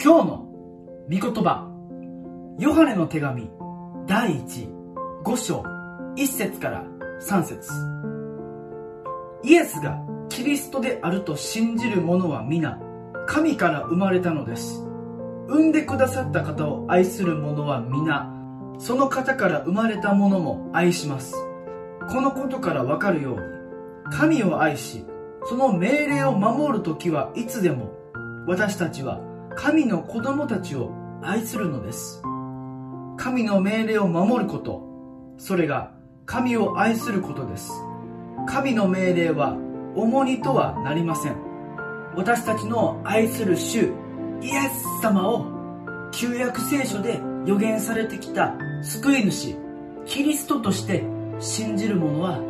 今日の御言葉ヨハネの手紙第15章1節から3節。イエスがキリストであると信じる者は皆神から生まれたのです。産んでくださった方を愛する者は皆その方から生まれた者も愛します。このことからわかるように神を愛しその命令を守る時はいつでも私たちは神の子供たちを愛するのです。神の命令を守ること。それが神を愛することです。神の命令は重荷とはなりません。私たちの愛する主イエス様を旧約聖書で予言されてきた救い主キリストとして信じる者は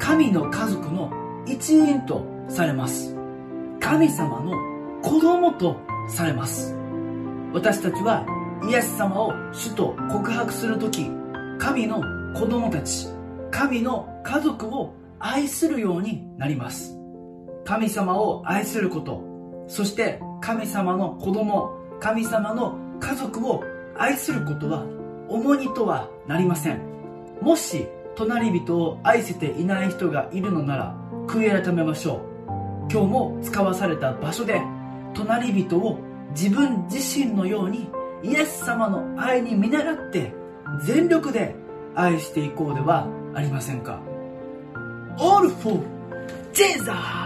神の家族の一員とされます。神様の子供とされます。私たちはイエス様を主と告白する時神の子供たち神の家族を愛するようになります。神様を愛することそして神様の子供神様の家族を愛することは重荷とはなりません。もし隣人を愛せていない人がいるのなら悔い改めましょう。今日も使わされた場所で隣人を自分自身のようにイエス様の愛に見習って全力で愛していこうではありませんか All for Jesus!